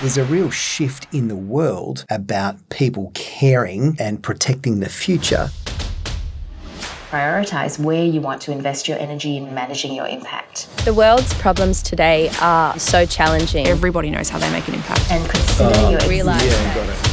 There's a real shift in the world about people caring and protecting the future. Prioritize where you want to invest your energy in managing your impact. The world's problems today are so challenging. Everybody knows how they make an impact. And consider uh, your realize yeah, got it.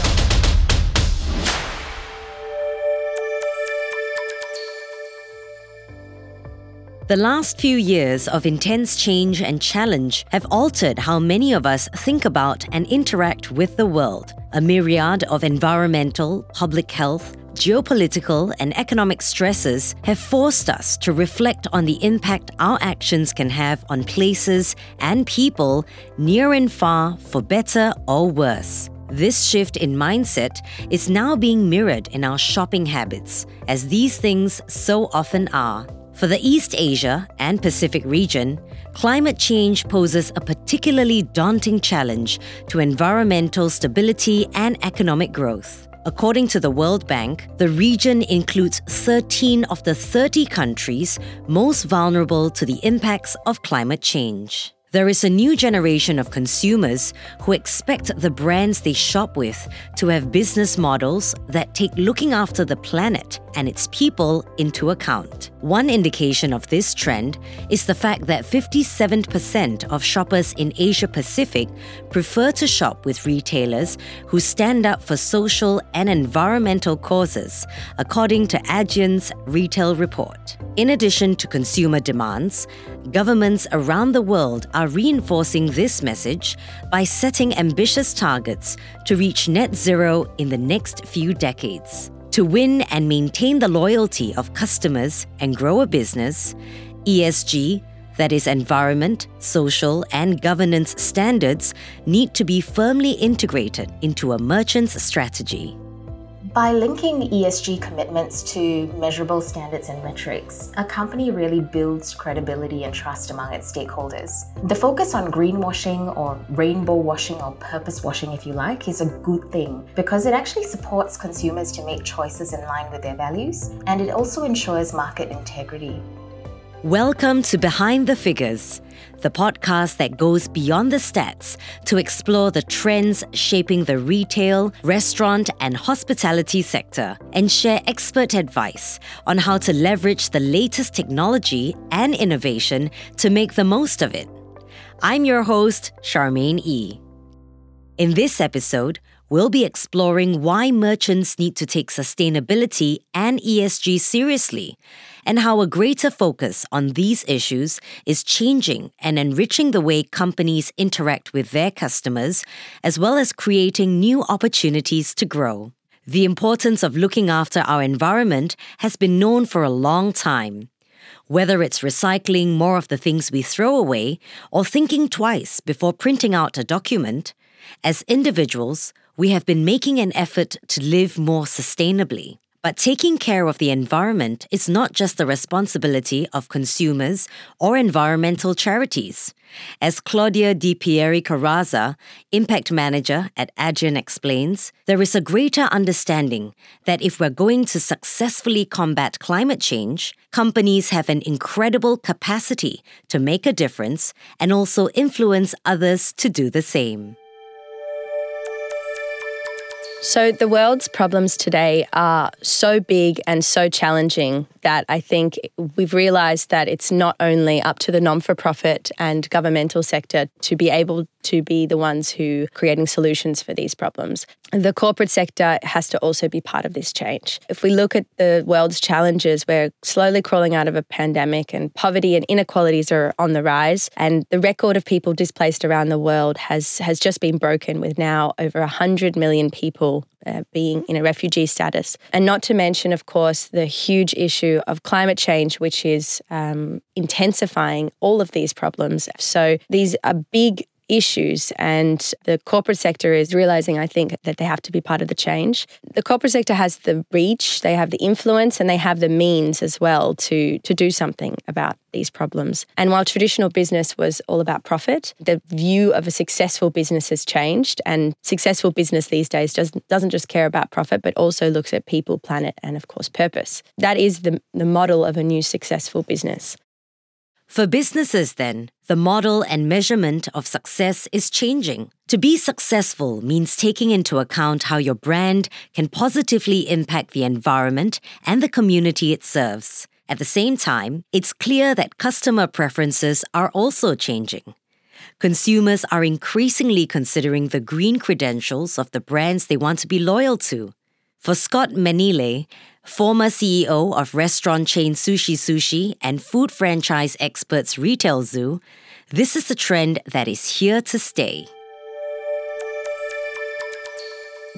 The last few years of intense change and challenge have altered how many of us think about and interact with the world. A myriad of environmental, public health, geopolitical, and economic stresses have forced us to reflect on the impact our actions can have on places and people near and far, for better or worse. This shift in mindset is now being mirrored in our shopping habits, as these things so often are. For the East Asia and Pacific region, climate change poses a particularly daunting challenge to environmental stability and economic growth. According to the World Bank, the region includes 13 of the 30 countries most vulnerable to the impacts of climate change. There is a new generation of consumers who expect the brands they shop with to have business models that take looking after the planet and its people into account. One indication of this trend is the fact that 57% of shoppers in Asia Pacific prefer to shop with retailers who stand up for social and environmental causes, according to Adyen's retail report. In addition to consumer demands, governments around the world are reinforcing this message by setting ambitious targets to reach net zero in the next few decades. To win and maintain the loyalty of customers and grow a business, ESG, that is, environment, social, and governance standards, need to be firmly integrated into a merchant's strategy. By linking ESG commitments to measurable standards and metrics, a company really builds credibility and trust among its stakeholders. The focus on greenwashing or rainbow washing or purpose washing, if you like, is a good thing because it actually supports consumers to make choices in line with their values and it also ensures market integrity. Welcome to Behind the Figures the podcast that goes beyond the stats to explore the trends shaping the retail, restaurant, and hospitality sector and share expert advice on how to leverage the latest technology and innovation to make the most of it. I'm your host, Charmaine E. In this episode, we'll be exploring why merchants need to take sustainability and ESG seriously and how a greater focus on these issues is changing and enriching the way companies interact with their customers, as well as creating new opportunities to grow. The importance of looking after our environment has been known for a long time. Whether it's recycling more of the things we throw away or thinking twice before printing out a document, as individuals, we have been making an effort to live more sustainably. But taking care of the environment is not just the responsibility of consumers or environmental charities. As Claudia Di Pieri Caraza, Impact Manager at Adyen, explains, there is a greater understanding that if we're going to successfully combat climate change, companies have an incredible capacity to make a difference and also influence others to do the same. So, the world's problems today are so big and so challenging that I think we've realised that it's not only up to the non for profit and governmental sector to be able to be the ones who creating solutions for these problems. The corporate sector has to also be part of this change. If we look at the world's challenges, we're slowly crawling out of a pandemic and poverty and inequalities are on the rise. And the record of people displaced around the world has, has just been broken with now over 100 million people uh, being in a refugee status. And not to mention, of course, the huge issue of climate change, which is um, intensifying all of these problems. So these are big issues. And the corporate sector is realizing, I think, that they have to be part of the change. The corporate sector has the reach, they have the influence, and they have the means as well to, to do something about these problems. And while traditional business was all about profit, the view of a successful business has changed. And successful business these days doesn't, doesn't just care about profit, but also looks at people, planet, and of course, purpose. That is the, the model of a new successful business. For businesses, then, the model and measurement of success is changing. To be successful means taking into account how your brand can positively impact the environment and the community it serves. At the same time, it's clear that customer preferences are also changing. Consumers are increasingly considering the green credentials of the brands they want to be loyal to. For Scott Menile, former CEO of restaurant chain Sushi Sushi and food franchise experts Retail Zoo, this is a trend that is here to stay.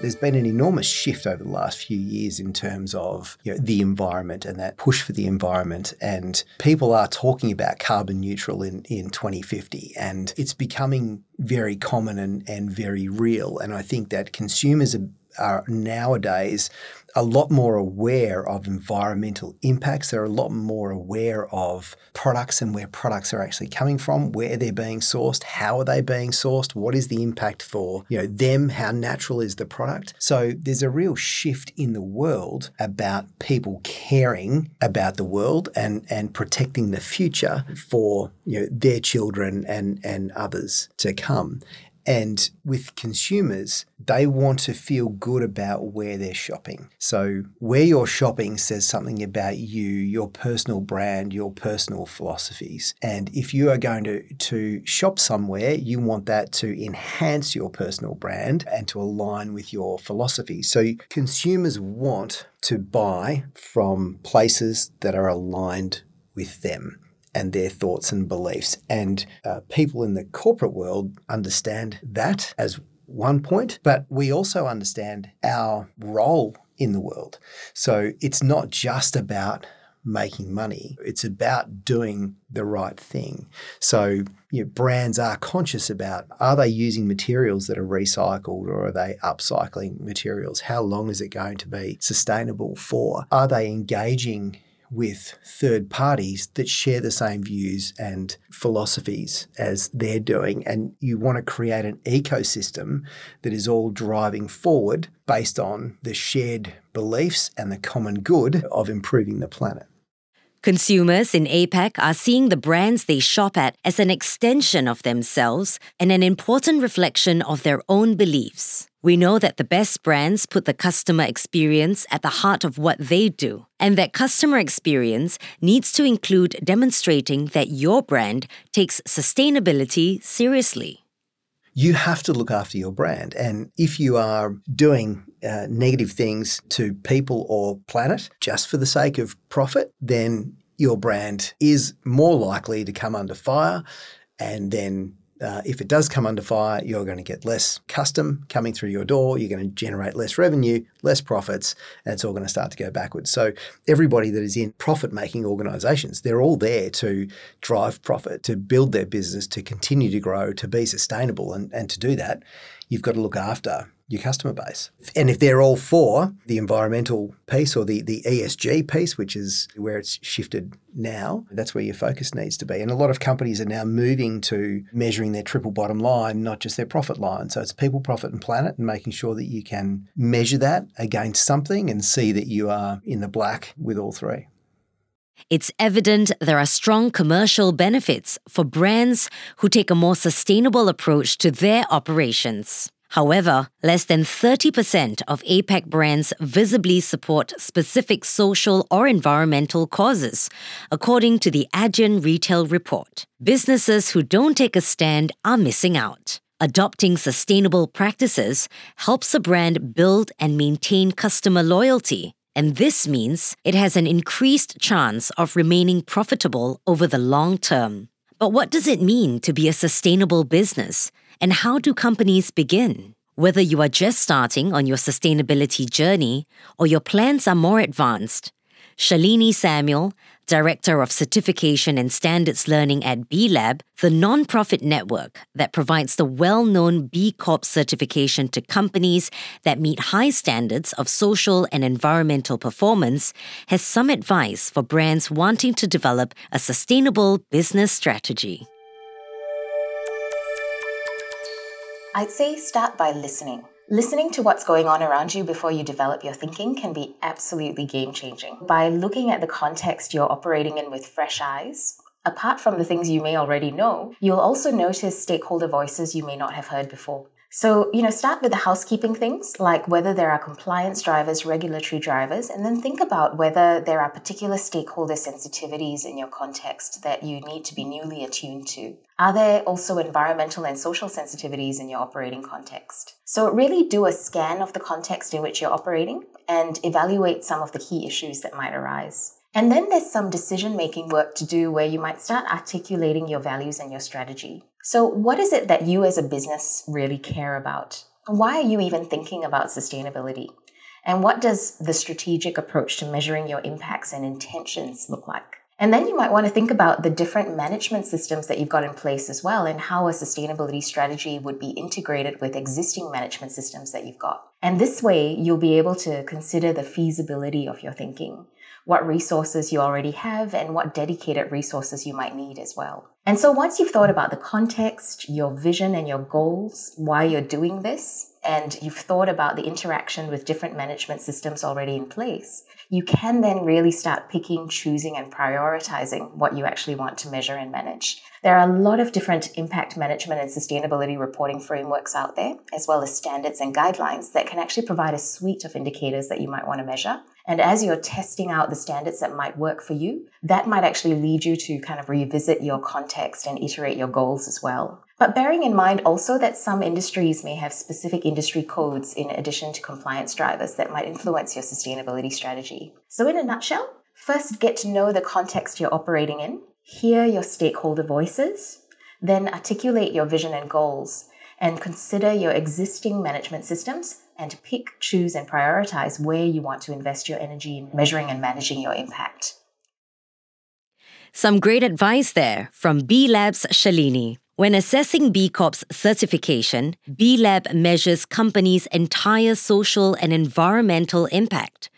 There's been an enormous shift over the last few years in terms of you know, the environment and that push for the environment. And people are talking about carbon neutral in, in 2050. And it's becoming very common and, and very real. And I think that consumers are, are nowadays a lot more aware of environmental impacts. They're a lot more aware of products and where products are actually coming from, where they're being sourced, how are they being sourced, what is the impact for you know them, how natural is the product. So there's a real shift in the world about people caring about the world and and protecting the future for you know their children and and others to come. And with consumers, they want to feel good about where they're shopping. So, where you're shopping says something about you, your personal brand, your personal philosophies. And if you are going to, to shop somewhere, you want that to enhance your personal brand and to align with your philosophy. So, consumers want to buy from places that are aligned with them and their thoughts and beliefs. And uh, people in the corporate world understand that as one point, but we also understand our role in the world. So it's not just about making money. It's about doing the right thing. So you know, brands are conscious about are they using materials that are recycled or are they upcycling materials? How long is it going to be sustainable for? Are they engaging with third parties that share the same views and philosophies as they're doing. And you want to create an ecosystem that is all driving forward based on the shared beliefs and the common good of improving the planet. Consumers in APAC are seeing the brands they shop at as an extension of themselves and an important reflection of their own beliefs. We know that the best brands put the customer experience at the heart of what they do, and that customer experience needs to include demonstrating that your brand takes sustainability seriously. You have to look after your brand. And if you are doing uh, negative things to people or planet just for the sake of profit, then your brand is more likely to come under fire and then uh, if it does come under fire, you're going to get less custom coming through your door. You're going to generate less revenue, less profits, and it's all going to start to go backwards. So, everybody that is in profit making organizations, they're all there to drive profit, to build their business, to continue to grow, to be sustainable. And, and to do that, you've got to look after your customer base. And if they're all for the environmental piece or the, the ESG piece, which is where it's shifted now, that's where your focus needs to be. And a lot of companies are now moving to measuring their triple bottom line, not just their profit line. So it's people, profit, and planet, and making sure that you can measure that against something and see that you are in the black with all three. It's evident there are strong commercial benefits for brands who take a more sustainable approach to their operations. However, less than 30% of APAC brands visibly support specific social or environmental causes, according to the Adyen Retail Report. Businesses who don't take a stand are missing out. Adopting sustainable practices helps a brand build and maintain customer loyalty, and this means it has an increased chance of remaining profitable over the long term. But what does it mean to be a sustainable business? And how do companies begin? Whether you are just starting on your sustainability journey or your plans are more advanced, Shalini Samuel, Director of Certification and Standards Learning at B Lab, the non-profit network that provides the well-known B Corp certification to companies that meet high standards of social and environmental performance, has some advice for brands wanting to develop a sustainable business strategy. I'd say start by listening. Listening to what's going on around you before you develop your thinking can be absolutely game changing. By looking at the context you're operating in with fresh eyes, Apart from the things you may already know, you'll also notice stakeholder voices you may not have heard before. So, you know, start with the housekeeping things, like whether there are compliance drivers, regulatory drivers, and then think about whether there are particular stakeholder sensitivities in your context that you need to be newly attuned to. Are there also environmental and social sensitivities in your operating context? So, really do a scan of the context in which you're operating and evaluate some of the key issues that might arise. And then there's some decision making work to do where you might start articulating your values and your strategy. So, what is it that you as a business really care about? Why are you even thinking about sustainability? And what does the strategic approach to measuring your impacts and intentions look like? And then you might want to think about the different management systems that you've got in place as well and how a sustainability strategy would be integrated with existing management systems that you've got. And this way, you'll be able to consider the feasibility of your thinking what resources you already have, and what dedicated resources you might need as well. And so once you've thought about the context, your vision, and your goals, why you're doing this, and you've thought about the interaction with different management systems already in place, you can then really start picking, choosing, and prioritizing what you actually want to measure and manage. There are a lot of different impact management and sustainability reporting frameworks out there, as well as standards and guidelines that can actually provide a suite of indicators that you might want to measure. And as you're testing out the standards that might work for you, that might actually lead you to kind of revisit your context and iterate your goals as well. But bearing in mind also that some industries may have specific industry codes in addition to compliance drivers that might influence your sustainability strategy. So, in a nutshell, first get to know the context you're operating in, hear your stakeholder voices, then articulate your vision and goals, and consider your existing management systems and pick, choose, and prioritize where you want to invest your energy in measuring and managing your impact. Some great advice there from B Lab's Shalini. When assessing B Corp's certification, B Lab measures companies' entire social and environmental impact,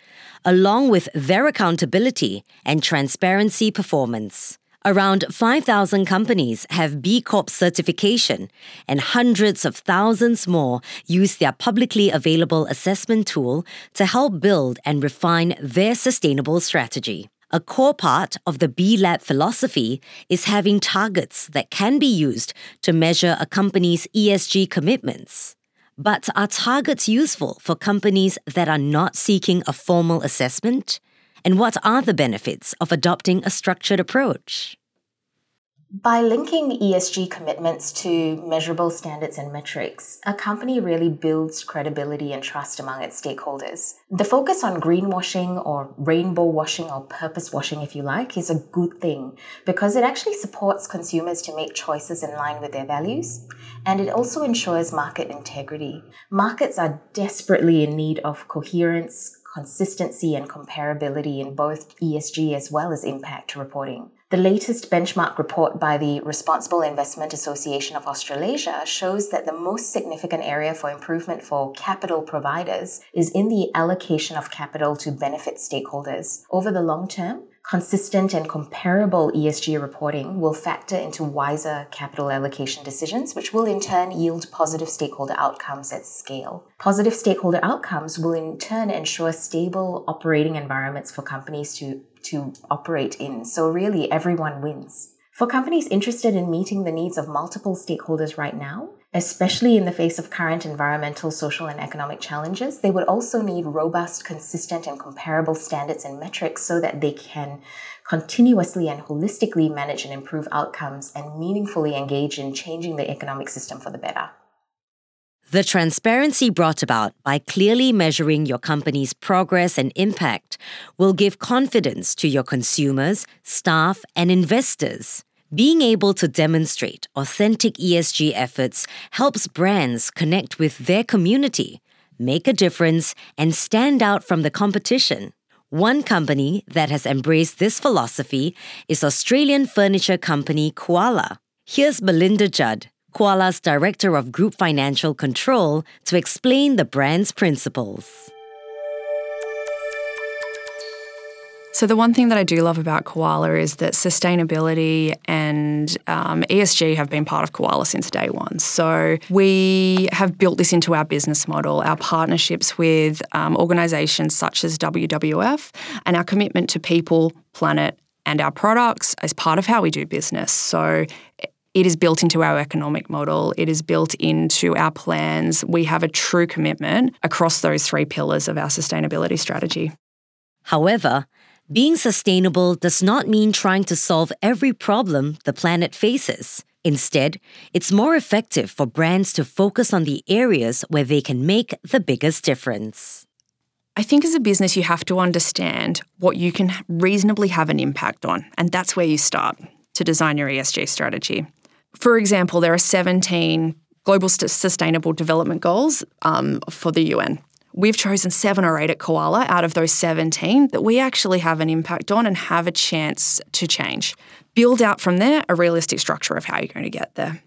along with their accountability and transparency performance. Around 5,000 companies have B Corp certification, and hundreds of thousands more use their publicly available assessment tool to help build and refine their sustainable strategy. A core part of the B Lab philosophy is having targets that can be used to measure a company's ESG commitments. But are targets useful for companies that are not seeking a formal assessment? And what are the benefits of adopting a structured approach? By linking ESG commitments to measurable standards and metrics, a company really builds credibility and trust among its stakeholders. The focus on greenwashing or rainbow washing or purpose washing, if you like, is a good thing because it actually supports consumers to make choices in line with their values and it also ensures market integrity. Markets are desperately in need of coherence, consistency and comparability in both ESG as well as impact reporting. The latest benchmark report by the Responsible Investment Association of Australasia shows that the most significant area for improvement for capital providers is in the allocation of capital to benefit stakeholders. Over the long term, consistent and comparable ESG reporting will factor into wiser capital allocation decisions, which will in turn yield positive stakeholder outcomes at scale. Positive stakeholder outcomes will in turn ensure stable operating environments for companies to, to operate in. So, really, everyone wins. For companies interested in meeting the needs of multiple stakeholders right now, especially in the face of current environmental, social, and economic challenges, they would also need robust, consistent, and comparable standards and metrics so that they can continuously and holistically manage and improve outcomes and meaningfully engage in changing the economic system for the better. The transparency brought about by clearly measuring your company's progress and impact will give confidence to your consumers, staff, and investors. Being able to demonstrate authentic ESG efforts helps brands connect with their community, make a difference, and stand out from the competition. One company that has embraced this philosophy is Australian furniture company Koala. Here's Belinda Judd, Koala's Director of Group Financial Control, to explain the brand's principles. So, the one thing that I do love about Koala is that sustainability and um, ESG have been part of Koala since day one. So, we have built this into our business model, our partnerships with um, organisations such as WWF, and our commitment to people, planet, and our products as part of how we do business. So it is built into our economic model, it is built into our plans. We have a true commitment across those three pillars of our sustainability strategy. However, being sustainable does not mean trying to solve every problem the planet faces. Instead, it's more effective for brands to focus on the areas where they can make the biggest difference. I think as a business, you have to understand what you can reasonably have an impact on, and that's where you start to design your ESG strategy. For example, there are 17 Global Sustainable Development Goals um, for the UN. We've chosen seven or eight at Koala out of those 17 that we actually have an impact on and have a chance to change. Build out from there a realistic structure of how you're going to get there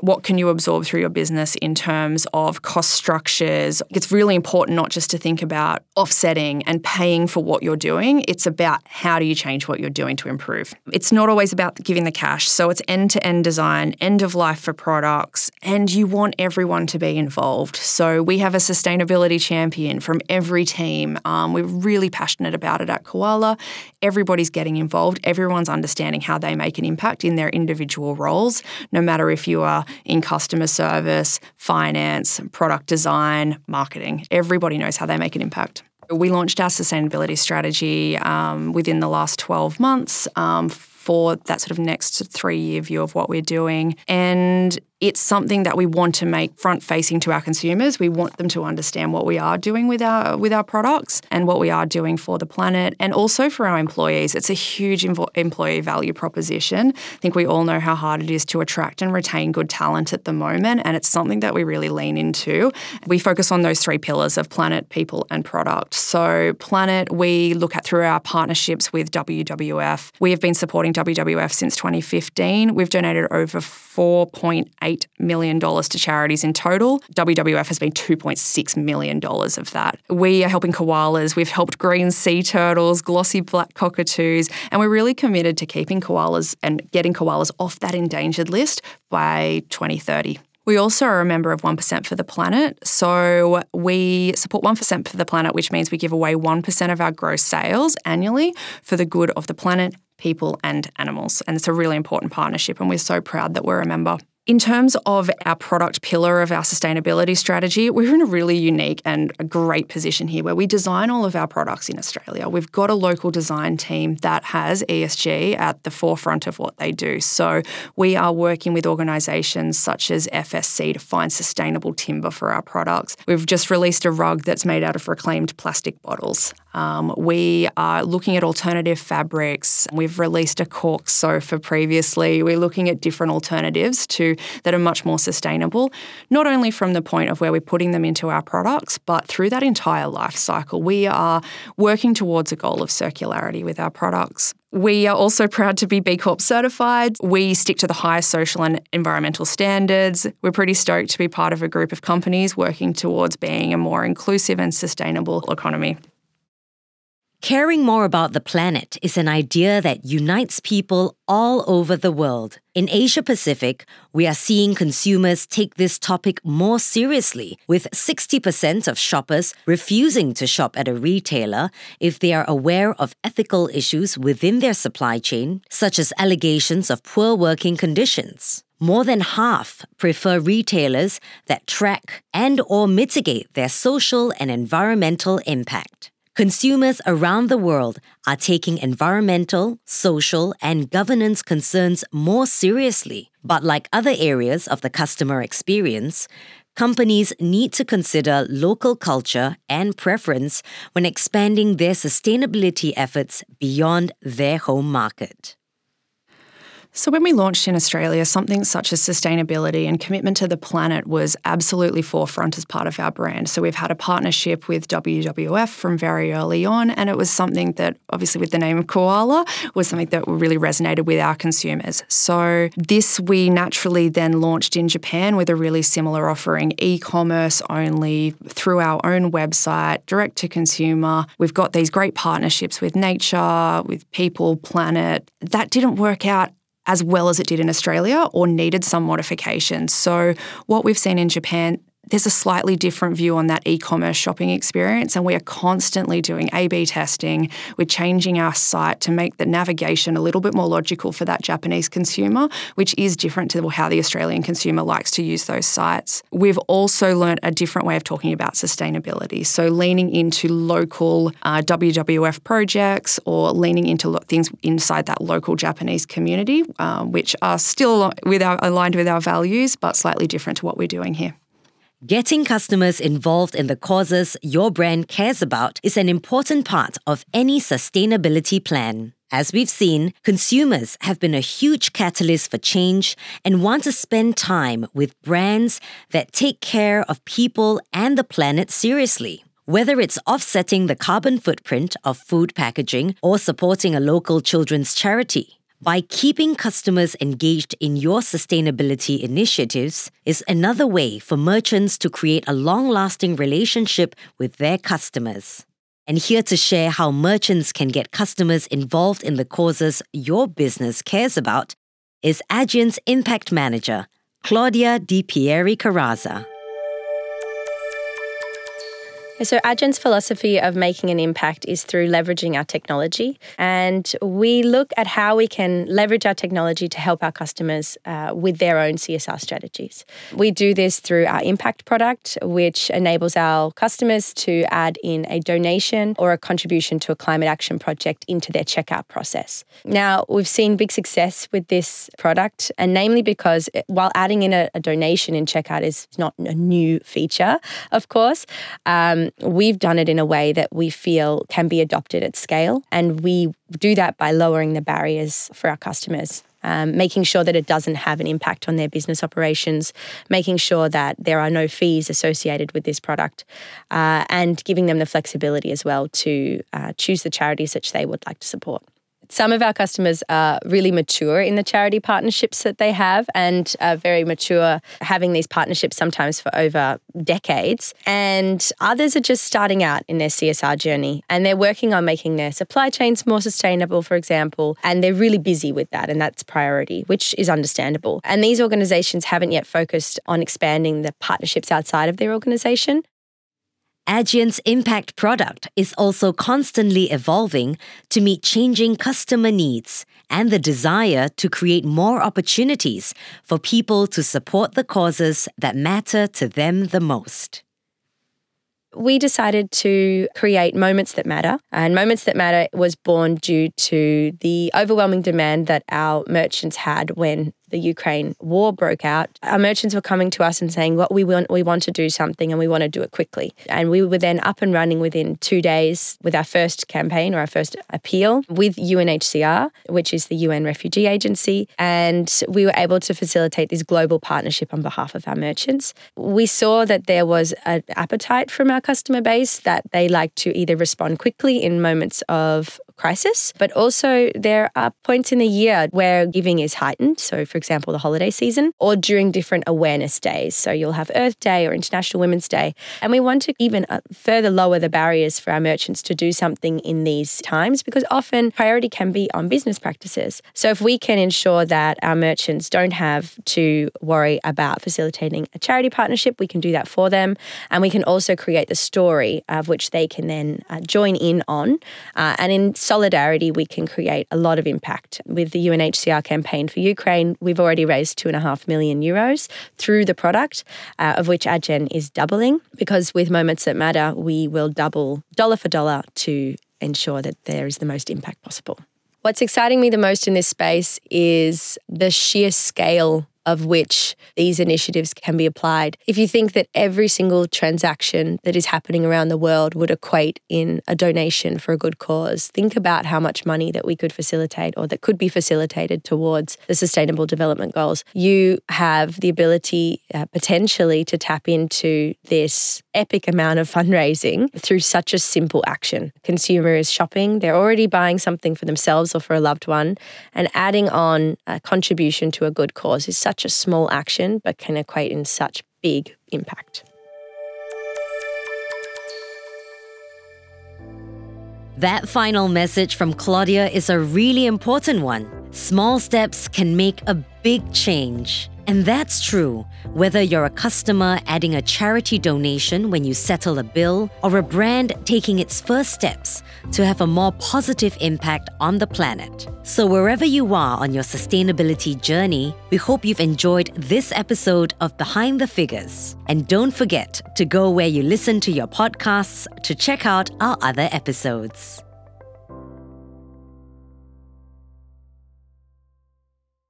what can you absorb through your business in terms of cost structures? It's really important not just to think about offsetting and paying for what you're doing. It's about how do you change what you're doing to improve. It's not always about giving the cash. So it's end to end design, end of life for products, and you want everyone to be involved. So we have a sustainability champion from every team. Um, we're really passionate about it at Koala. Everybody's getting involved, everyone's understanding how they make an impact in their individual roles, no matter if you are in customer service, finance, product design, marketing. Everybody knows how they make an impact. We launched our sustainability strategy um, within the last 12 months um, for that sort of next three year view of what we're doing. And it's something that we want to make front facing to our consumers. We want them to understand what we are doing with our with our products and what we are doing for the planet and also for our employees. It's a huge employee value proposition. I think we all know how hard it is to attract and retain good talent at the moment and it's something that we really lean into. We focus on those three pillars of planet, people and product. So planet we look at through our partnerships with WWF. We have been supporting WWF since 2015. We've donated over 4.8 $8 million to charities in total. WWF has been $2.6 million of that. We are helping koalas. We've helped green sea turtles, glossy black cockatoos, and we're really committed to keeping koalas and getting koalas off that endangered list by 2030. We also are a member of 1% for the Planet. So we support 1% for the Planet, which means we give away 1% of our gross sales annually for the good of the planet, people, and animals. And it's a really important partnership, and we're so proud that we're a member. In terms of our product pillar of our sustainability strategy, we're in a really unique and a great position here where we design all of our products in Australia. We've got a local design team that has ESG at the forefront of what they do. So we are working with organisations such as FSC to find sustainable timber for our products. We've just released a rug that's made out of reclaimed plastic bottles. Um, we are looking at alternative fabrics. We've released a cork sofa previously. We're looking at different alternatives to that are much more sustainable, not only from the point of where we're putting them into our products, but through that entire life cycle. We are working towards a goal of circularity with our products. We are also proud to be B Corp certified. We stick to the highest social and environmental standards. We're pretty stoked to be part of a group of companies working towards being a more inclusive and sustainable economy. Caring more about the planet is an idea that unites people all over the world. In Asia Pacific, we are seeing consumers take this topic more seriously, with 60% of shoppers refusing to shop at a retailer if they are aware of ethical issues within their supply chain, such as allegations of poor working conditions. More than half prefer retailers that track and or mitigate their social and environmental impact. Consumers around the world are taking environmental, social, and governance concerns more seriously. But like other areas of the customer experience, companies need to consider local culture and preference when expanding their sustainability efforts beyond their home market. So, when we launched in Australia, something such as sustainability and commitment to the planet was absolutely forefront as part of our brand. So, we've had a partnership with WWF from very early on, and it was something that, obviously, with the name of Koala, was something that really resonated with our consumers. So, this we naturally then launched in Japan with a really similar offering e commerce only through our own website, direct to consumer. We've got these great partnerships with nature, with people, planet. That didn't work out as well as it did in Australia or needed some modifications. So, what we've seen in Japan there's a slightly different view on that e commerce shopping experience. And we are constantly doing A B testing. We're changing our site to make the navigation a little bit more logical for that Japanese consumer, which is different to how the Australian consumer likes to use those sites. We've also learned a different way of talking about sustainability. So, leaning into local uh, WWF projects or leaning into lo- things inside that local Japanese community, uh, which are still with our, aligned with our values, but slightly different to what we're doing here. Getting customers involved in the causes your brand cares about is an important part of any sustainability plan. As we've seen, consumers have been a huge catalyst for change and want to spend time with brands that take care of people and the planet seriously. Whether it's offsetting the carbon footprint of food packaging or supporting a local children's charity, by keeping customers engaged in your sustainability initiatives is another way for merchants to create a long lasting relationship with their customers. And here to share how merchants can get customers involved in the causes your business cares about is Adyen's Impact Manager, Claudia Di Pieri Caraza. So, Adyen's philosophy of making an impact is through leveraging our technology. And we look at how we can leverage our technology to help our customers uh, with their own CSR strategies. We do this through our impact product, which enables our customers to add in a donation or a contribution to a climate action project into their checkout process. Now, we've seen big success with this product, and namely because while adding in a, a donation in checkout is not a new feature, of course. Um, we've done it in a way that we feel can be adopted at scale. And we do that by lowering the barriers for our customers. Um, making sure that it doesn't have an impact on their business operations, making sure that there are no fees associated with this product, uh, and giving them the flexibility as well to uh, choose the charities which they would like to support. Some of our customers are really mature in the charity partnerships that they have and are very mature having these partnerships sometimes for over decades. And others are just starting out in their CSR journey and they're working on making their supply chains more sustainable, for example. And they're really busy with that and that's priority, which is understandable. And these organizations haven't yet focused on expanding the partnerships outside of their organization. Adyen's impact product is also constantly evolving to meet changing customer needs and the desire to create more opportunities for people to support the causes that matter to them the most we decided to create Moments That Matter. And Moments That Matter was born due to the overwhelming demand that our merchants had when the Ukraine war broke out, our merchants were coming to us and saying, "What we want, we want to do something, and we want to do it quickly." And we were then up and running within two days with our first campaign or our first appeal with UNHCR, which is the UN Refugee Agency, and we were able to facilitate this global partnership on behalf of our merchants. We saw that there was an appetite from our customer base that they like to either respond quickly in moments of crisis, but also there are points in the year where giving is heightened. So, for example, the holiday season or during different awareness days. So, you'll have Earth Day or International Women's Day. And we want to even uh, further lower the barriers for our merchants to do something in these times because often priority can be on business practices. So, if we can ensure that our merchants don't have to worry about facilitating a charity partnership, we can do that for them. And we can also create the story of which they can then uh, join in on. Uh, and in solidarity, we can create a lot of impact. With the UNHCR campaign for Ukraine, we've already raised two and a half million euros through the product, uh, of which Adyen is doubling. Because with Moments That Matter, we will double dollar for dollar to ensure that there is the most impact possible. What's exciting me the most in this space is the sheer scale of which these initiatives can be applied. If you think that every single transaction that is happening around the world would equate in a donation for a good cause, think about how much money that we could facilitate or that could be facilitated towards the sustainable development goals. You have the ability uh, potentially to tap into this epic amount of fundraising through such a simple action. Consumer is shopping, they're already buying something for themselves or for a loved one, and adding on a contribution to a good cause is such such a small action but can equate in such big impact. That final message from Claudia is a really important one. Small steps can make a big change. And that's true, whether you're a customer adding a charity donation when you settle a bill, or a brand taking its first steps to have a more positive impact on the planet. So, wherever you are on your sustainability journey, we hope you've enjoyed this episode of Behind the Figures. And don't forget to go where you listen to your podcasts to check out our other episodes.